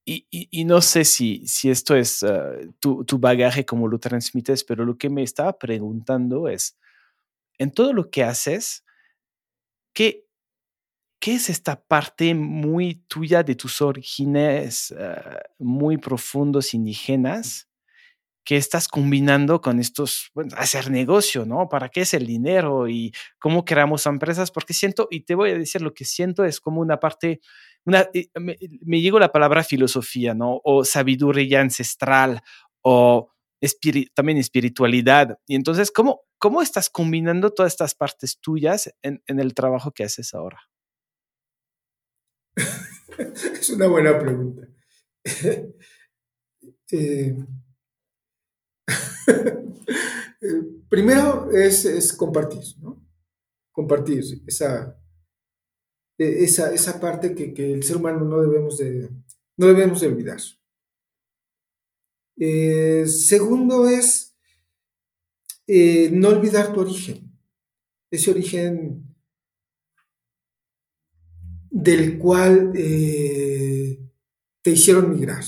y, no sé si, si esto es ah, tu, tu, bagaje como lo transmites, pero lo que me estaba preguntando es, en todo lo que haces, ¿qué, qué es esta parte muy tuya de tus orígenes ah, muy profundos indígenas que estás combinando con estos, bueno, hacer negocio, ¿no? ¿Para qué es el dinero y cómo creamos empresas? Porque siento, y te voy a decir, lo que siento es como una parte una, me, me la palabra filosofía, ¿no? O sabiduría ancestral, o también espiritualidad. Y entonces, ¿cómo, ¿cómo estás combinando todas estas partes tuyas en, en el trabajo que haces ahora? es una buena pregunta. Eh, primero es, compartir, ¿no? Compartir esa, esa, esa parte que, que, el ser humano no debemos de, no debemos de olvidar. Eh, segundo es eh, no olvidar tu origen, ese origen del cual eh, te hicieron migrar.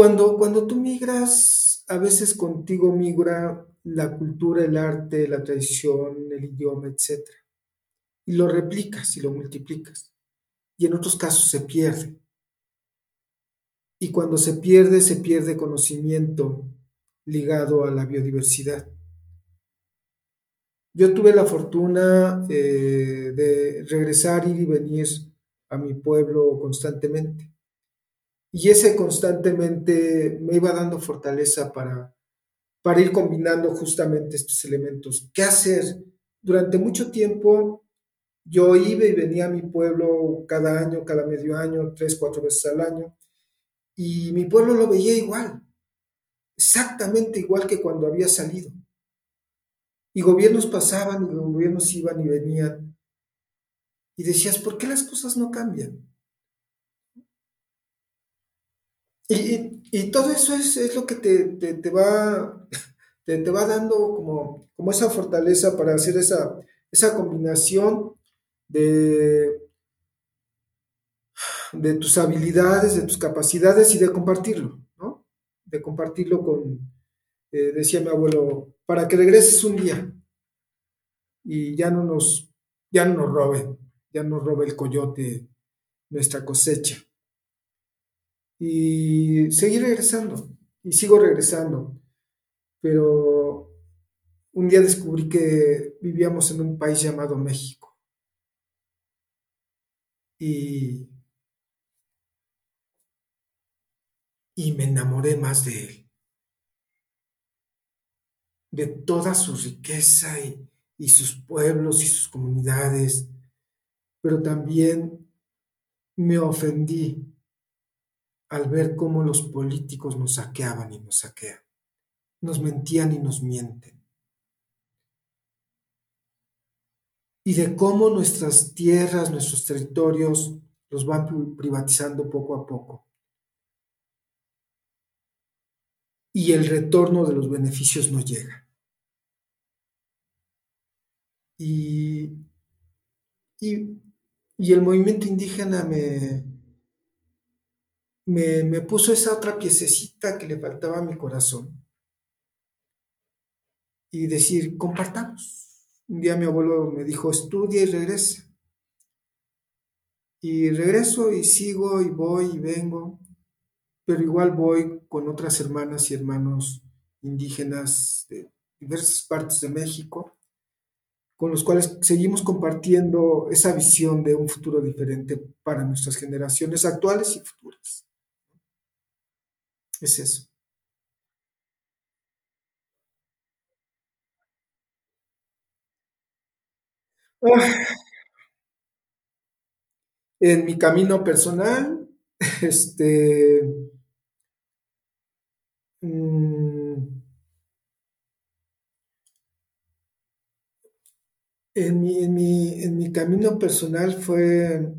Cuando, cuando tú migras, a veces contigo migra la cultura, el arte, la tradición, el idioma, etc. Y lo replicas y lo multiplicas. Y en otros casos se pierde. Y cuando se pierde, se pierde conocimiento ligado a la biodiversidad. Yo tuve la fortuna eh, de regresar, ir y venir a mi pueblo constantemente. Y ese constantemente me iba dando fortaleza para, para ir combinando justamente estos elementos. ¿Qué hacer? Durante mucho tiempo yo iba y venía a mi pueblo cada año, cada medio año, tres, cuatro veces al año y mi pueblo lo veía igual, exactamente igual que cuando había salido. Y gobiernos pasaban y gobiernos iban y venían. Y decías, ¿por qué las cosas no cambian? Y, todo eso es, lo que te, va, te, va dando como, como esa fortaleza para hacer esa, esa combinación de, de tus habilidades, de tus capacidades y de compartirlo, ¿no? De compartirlo con, eh, decía mi abuelo, para que regreses un día y ya no nos, ya no nos robe, ya nos robe el coyote nuestra cosecha. Y seguir regresando, y sigo regresando, pero un día descubrí que vivíamos en un país llamado México. Y y me enamoré más de él, de toda su riqueza y, sus pueblos y sus comunidades, pero también me ofendí al ver cómo los políticos nos saqueaban y nos saquean, nos mentían y nos mienten. Y de cómo nuestras tierras, nuestros territorios los van privatizando poco a poco. y el retorno de los beneficios no llega. Y, y, el movimiento indígena me, me, puso esa otra piececita que le faltaba a mi corazón. Y decir, compartamos. Un día mi abuelo me dijo, estudia y regresa. Y regreso y sigo y voy y vengo pero igual voy con otras hermanas y hermanos indígenas de diversas partes de México, con los cuales seguimos compartiendo esa visión de un futuro diferente para nuestras generaciones actuales y futuras. Es eso. En mi camino personal, este, Mm. en mi, en mi, en mi camino personal fue,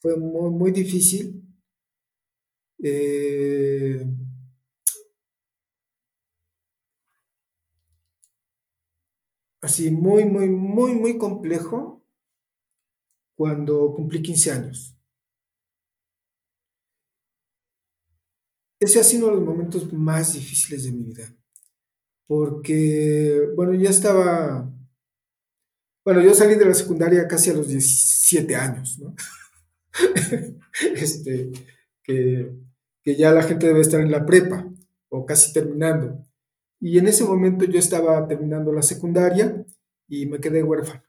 fue muy, muy difícil. Eh, así, muy, muy, muy, muy complejo cuando cumplí 15 años. ese ha sido uno de los momentos más difíciles de mi vida. Porque, bueno, ya estaba. Bueno, yo salí de la secundaria casi a los 17 años, ¿no? este, que, que ya la gente debe estar en la prepa o casi terminando. Y en ese momento yo estaba terminando la secundaria y me quedé huérfano.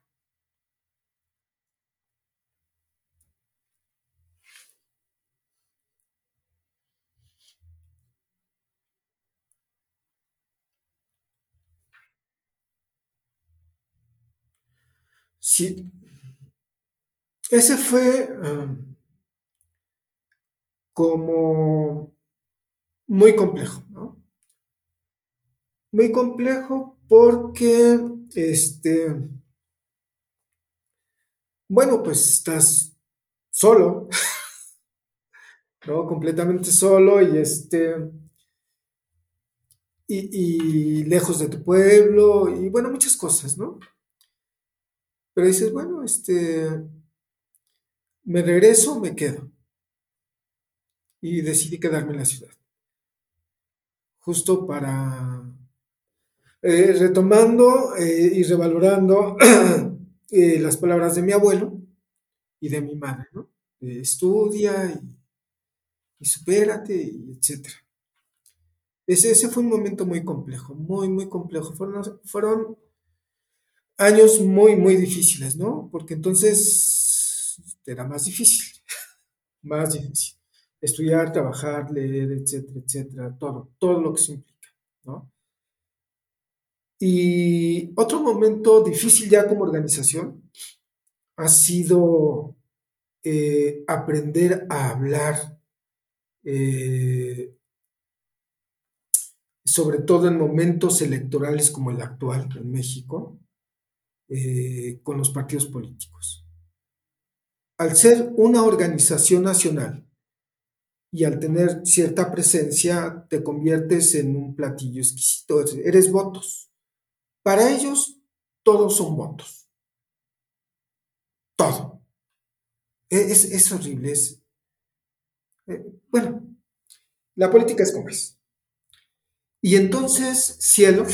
Sí. Ese fue um, como muy complejo, ¿no? Muy complejo porque, este, bueno, pues estás solo, ¿no? Completamente solo y este, y, y, lejos de tu pueblo y bueno, muchas cosas, ¿no? Pero dices, bueno, este, me regreso, me quedo. Y decidí quedarme en la ciudad. Justo para, eh, retomando eh, y revalorando eh, las palabras de mi abuelo y de mi madre, ¿no? estudia y, y supérate, etc. Ese, ese fue un momento muy complejo, muy, muy complejo. Fueron, fueron años muy, muy difíciles, ¿no? Porque entonces era más difícil, más difícil. Estudiar, trabajar, leer, etcétera, etcétera, todo, todo lo que se implica, ¿no? Y otro momento difícil ya como organización ha sido eh, aprender a hablar, eh, sobre todo en momentos electorales como el actual en México, eh, con los partidos políticos. Al ser una organización nacional y al tener cierta presencia, te conviertes en un platillo exquisito, eres votos. Para ellos, todos son votos. Todo. E-, es, horrible. Es, eh, bueno, la política es como es. Y entonces, Cielo,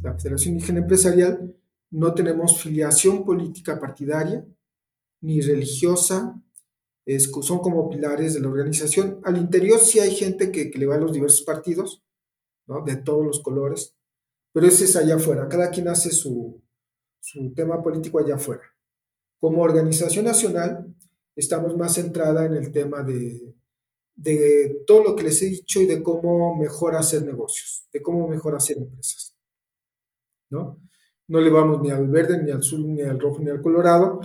la Federación Indígena Empresarial, no tenemos filiación política partidaria ni religiosa, son como pilares de la organización. Al interior sí hay gente que, le va a los diversos partidos, de todos los colores, pero ese es allá afuera, cada quien hace su, tema político allá afuera. Como organización nacional estamos más centrada en el tema de, de todo lo que les he dicho y de cómo mejor hacer negocios, de cómo mejor hacer empresas. ¿no? no le vamos ni al verde, ni al azul, ni al rojo, ni al colorado.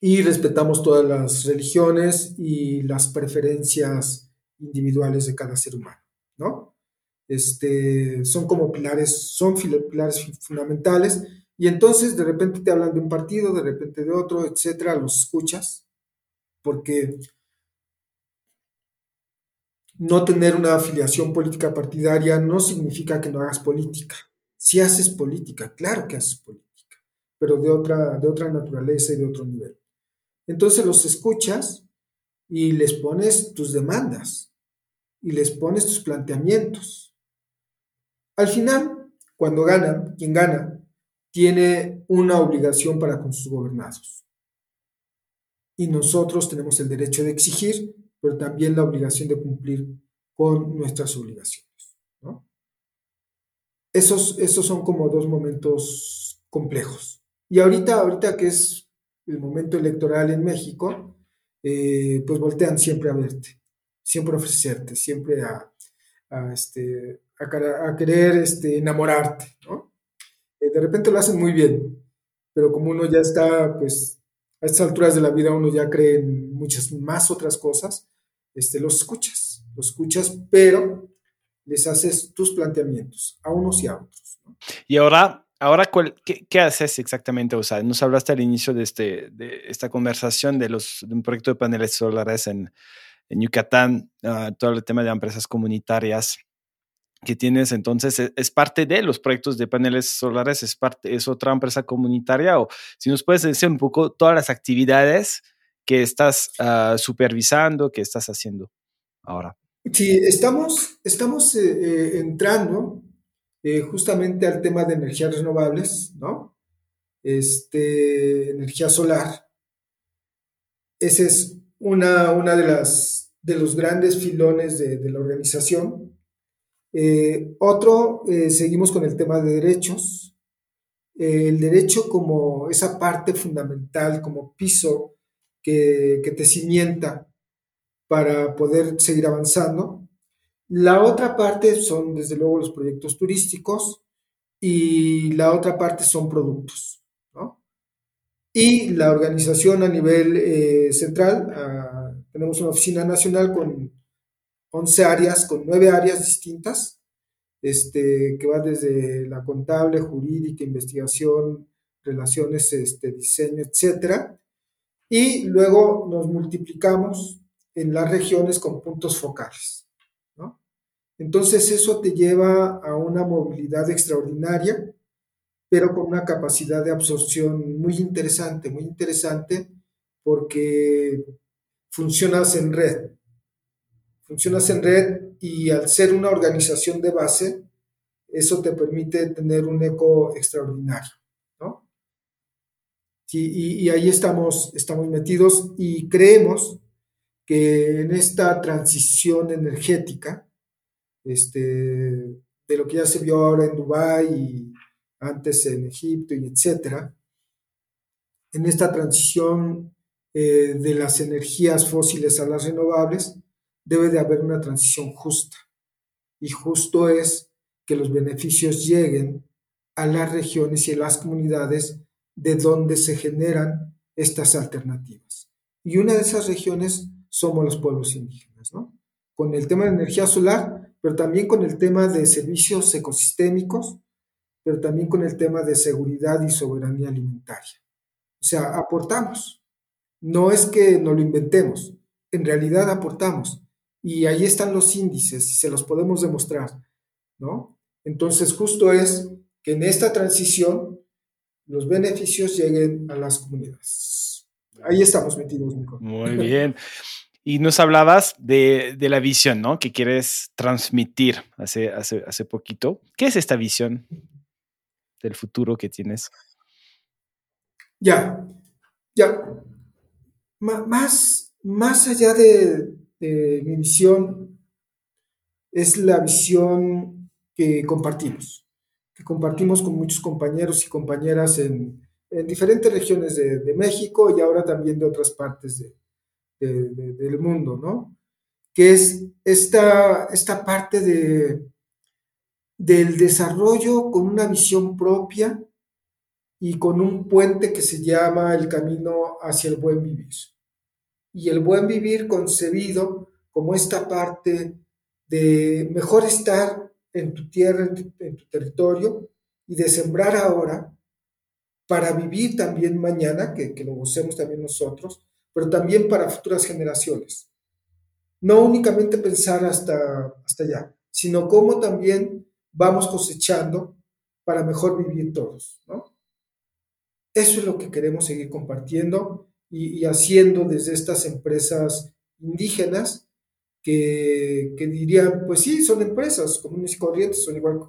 Y respetamos todas las religiones y las preferencias individuales de cada ser humano, ¿no? Este, son como pilares, son pilares fundamentales. Y entonces de repente te hablan de un partido, de repente de otro, etcétera, los escuchas, porque no tener una afiliación política partidaria no significa que no hagas política si haces política, claro que haces política, pero de otra, de otra naturaleza y de otro nivel. Entonces los escuchas y les pones tus demandas y les pones tus planteamientos. Al final, cuando ganan, quien gana, tiene una obligación para con sus gobernados. Y nosotros tenemos el derecho de exigir, pero también la obligación de cumplir con nuestras obligaciones. Esos, esos son como dos momentos complejos. Y ahorita, ahorita que es el momento electoral en México, eh, pues voltean siempre a verte, siempre a ofrecerte, siempre a, este, a, querer este, enamorarte, ¿no? Eh, de repente lo hacen muy bien, pero como uno ya está, pues, a estas alturas de la vida uno ya cree en muchas más otras cosas, este, los escuchas, los escuchas, pero les haces tus planteamientos a unos y a otros. Y ahora, ahora qué, haces exactamente? O sea, nos hablaste al inicio de, este, de esta conversación de, los, de un proyecto de paneles solares en, en Yucatán, ah, todo el tema de empresas comunitarias que tienes entonces e, es, parte de los proyectos de paneles solares, es parte, es otra empresa comunitaria o si nos puedes decir un poco todas las actividades que estás ah, supervisando, que estás haciendo ahora. Sí, estamos, estamos eh, eh, entrando eh, justamente al tema de energías renovables, ¿no? Este, energía solar. Ese es una, una de las de los grandes filones de, la organización. otro, seguimos con el tema de derechos. el derecho como esa parte fundamental, como piso que, que te cimienta para poder seguir avanzando. La otra parte son, desde luego, los proyectos turísticos y la otra parte son productos, ¿no? Y la organización a nivel eh, central, ah, tenemos una oficina nacional con 11 áreas, con 9 áreas distintas, este, que va desde la contable, jurídica, investigación, relaciones, este, diseño, etcétera. Y luego nos multiplicamos en las regiones con puntos focales. Entonces eso te lleva a una movilidad extraordinaria, pero con una capacidad de absorción muy interesante, muy interesante, porque funcionas en red. Funcionas en red y al ser una organización de base, eso te permite tener un eco extraordinario. ¿no? Y, ahí estamos, estamos metidos y creemos que en esta transición energética, este, de lo que ya se vio ahora en Dubái y antes en Egipto y etcétera, en esta transición eh, de las energías fósiles a las renovables, debe de haber una transición justa. Y justo es que los beneficios lleguen a las regiones y a las comunidades de donde se generan estas alternativas. Y una de esas regiones somos los pueblos indígenas, ¿no? Con el tema de energía solar, pero también con el tema de servicios ecosistémicos, pero también con el tema de seguridad y soberanía alimentaria. O sea, aportamos. No es que no lo inventemos, en realidad aportamos. Y ahí están los índices y se los podemos demostrar, ¿no? Entonces, justo es que en esta transición los beneficios lleguen a las comunidades. Ahí estamos metidos, Nico. Muy bien. Y nos hablabas de, la visión, ¿no? Que quieres transmitir hace, hace, hace poquito. ¿Qué es esta visión del futuro que tienes? Ya, ya. más, más allá de, mi visión, es la visión que compartimos, que compartimos con muchos compañeros y compañeras en, diferentes regiones de México y ahora también de otras partes de, del mundo, ¿no? Que es esta, esta parte de, del desarrollo con una visión propia y con un puente que se llama el camino hacia el buen vivir. Y el buen vivir concebido como esta parte de mejor estar en tu tierra, en tu, territorio, y de sembrar ahora para vivir también mañana, que, que lo gocemos también nosotros, pero también para futuras generaciones. No únicamente pensar hasta, hasta allá, sino cómo también vamos cosechando para mejor vivir todos. ¿no? Eso es lo que queremos seguir compartiendo y, haciendo desde estas empresas indígenas que, que, dirían, pues sí, son empresas comunes y corrientes, son igual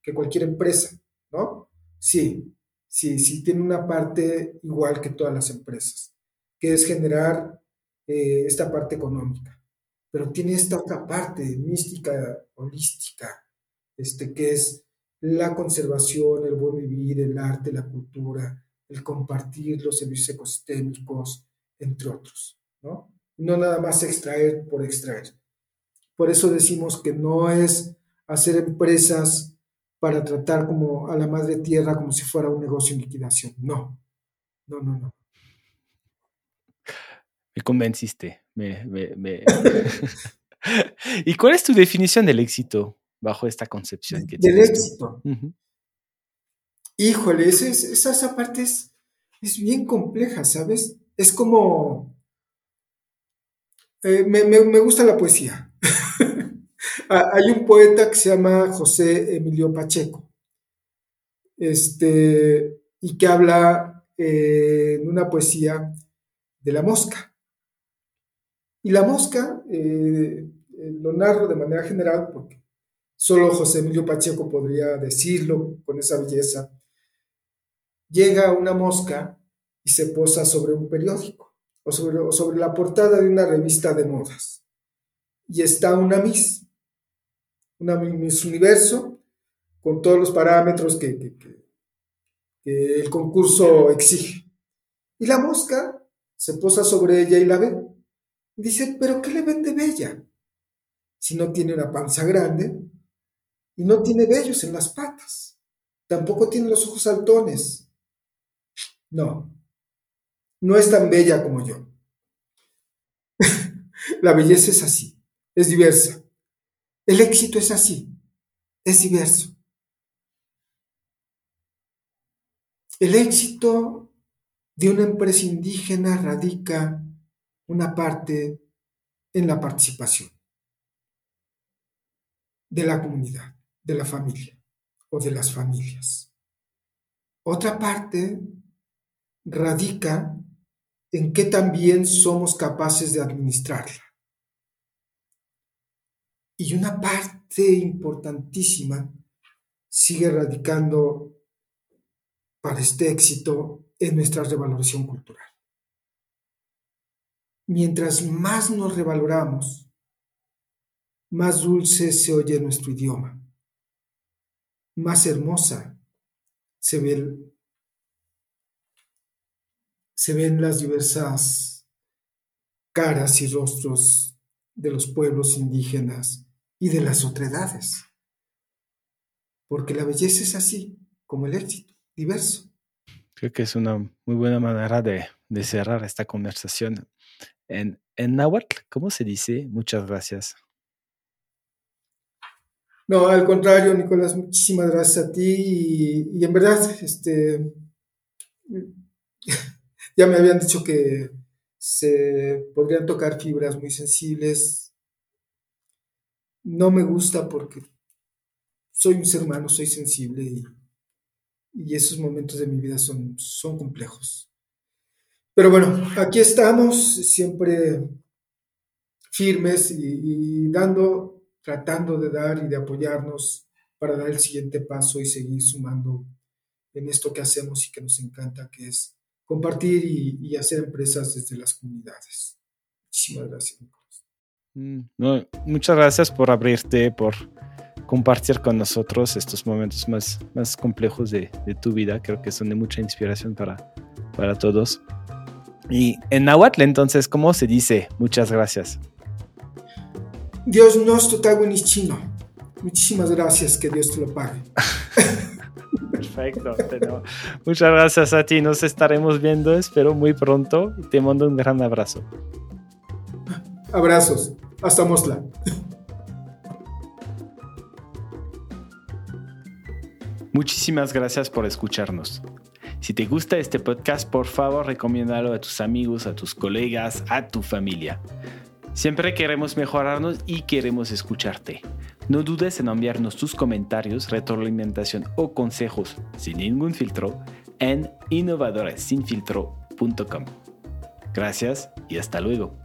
que cualquier empresa, ¿no? Sí, sí, sí, tiene una parte igual que todas las empresas que es generar eh, esta parte económica. Pero tiene esta otra parte mística, holística, este, que es la conservación, el buen vivir, el arte, la cultura, el compartir los servicios ecosistémicos, entre otros, ¿no? No nada más extraer por extraer. Por eso decimos que no es hacer empresas para tratar como a la madre tierra como si fuera un negocio en liquidación. No, no, no, no. Me convenciste. ¿Y cuál es tu definición del éxito bajo esta concepción que Del éxito. Híjole, esa, parte es, bien compleja, ¿sabes? Es como... Eh, me, gusta la poesía. Ah, hay un poeta que se llama José Emilio Pacheco, este, y que habla eh, en una poesía de la mosca. Y la mosca, eh, lo narro de manera general porque solo José Emilio Pacheco podría decirlo con esa belleza. Llega una mosca y se posa sobre un periódico o sobre, sobre la portada de una revista de modas. Y está una Miss, una Miss Universo, con todos los parámetros que, que el concurso exige. Y la mosca se posa sobre ella y la ve Dice, pero ¿qué le vende bella? Si no tiene una panza grande y no tiene vellos en las patas, tampoco tiene los ojos saltones. No, no es tan bella como yo. La belleza es así, es diversa. El éxito es así, es diverso. El éxito de una empresa indígena radica una parte en la participación de la comunidad, de la familia o de las familias. Otra parte radica en que también somos capaces de administrarla. Y una parte importantísima sigue radicando para este éxito en nuestra revaloración cultural. Mientras más nos revaloramos, más dulce se oye nuestro idioma, más hermosa se ve ven las diversas caras y rostros de los pueblos indígenas y de las otredades. Porque la belleza es así, como el éxito, diverso. Creo que es una muy buena manera de, cerrar esta conversación. En, en náhuatl, ¿cómo se dice? Muchas gracias. No, al contrario, Nicolás, muchísimas gracias a ti y, y en verdad, este, ya me habían dicho que se podrían tocar fibras muy sensibles. No me gusta porque soy un ser humano, soy sensible y, esos momentos de mi vida son, son complejos. Pero bueno, aquí estamos, siempre firmes y, dando, tratando de dar y de apoyarnos para dar el siguiente paso y seguir sumando en esto que hacemos y que nos encanta, que es compartir y, hacer empresas desde las comunidades. Muchísimas gracias, mm, No, muchas gracias por abrirte, por compartir con nosotros estos momentos más, más complejos de, de, tu vida. Creo que son de mucha inspiración para, para todos. Y en Nahuatl, entonces, ¿cómo se dice? Muchas gracias. Dios nos chino. Muchísimas gracias, que Dios te lo pague. Perfecto. Muchas gracias a ti. Nos estaremos viendo, espero, muy pronto. Te mando un gran abrazo. Abrazos. Hasta Mosla. Muchísimas gracias por escucharnos. Si te gusta este podcast, por favor, recomiéndalo a tus amigos, a tus colegas, a tu familia. Siempre queremos mejorarnos y queremos escucharte. No dudes en enviarnos tus comentarios, retroalimentación o consejos sin ningún filtro en innovadoresinfiltro.com. Gracias y hasta luego.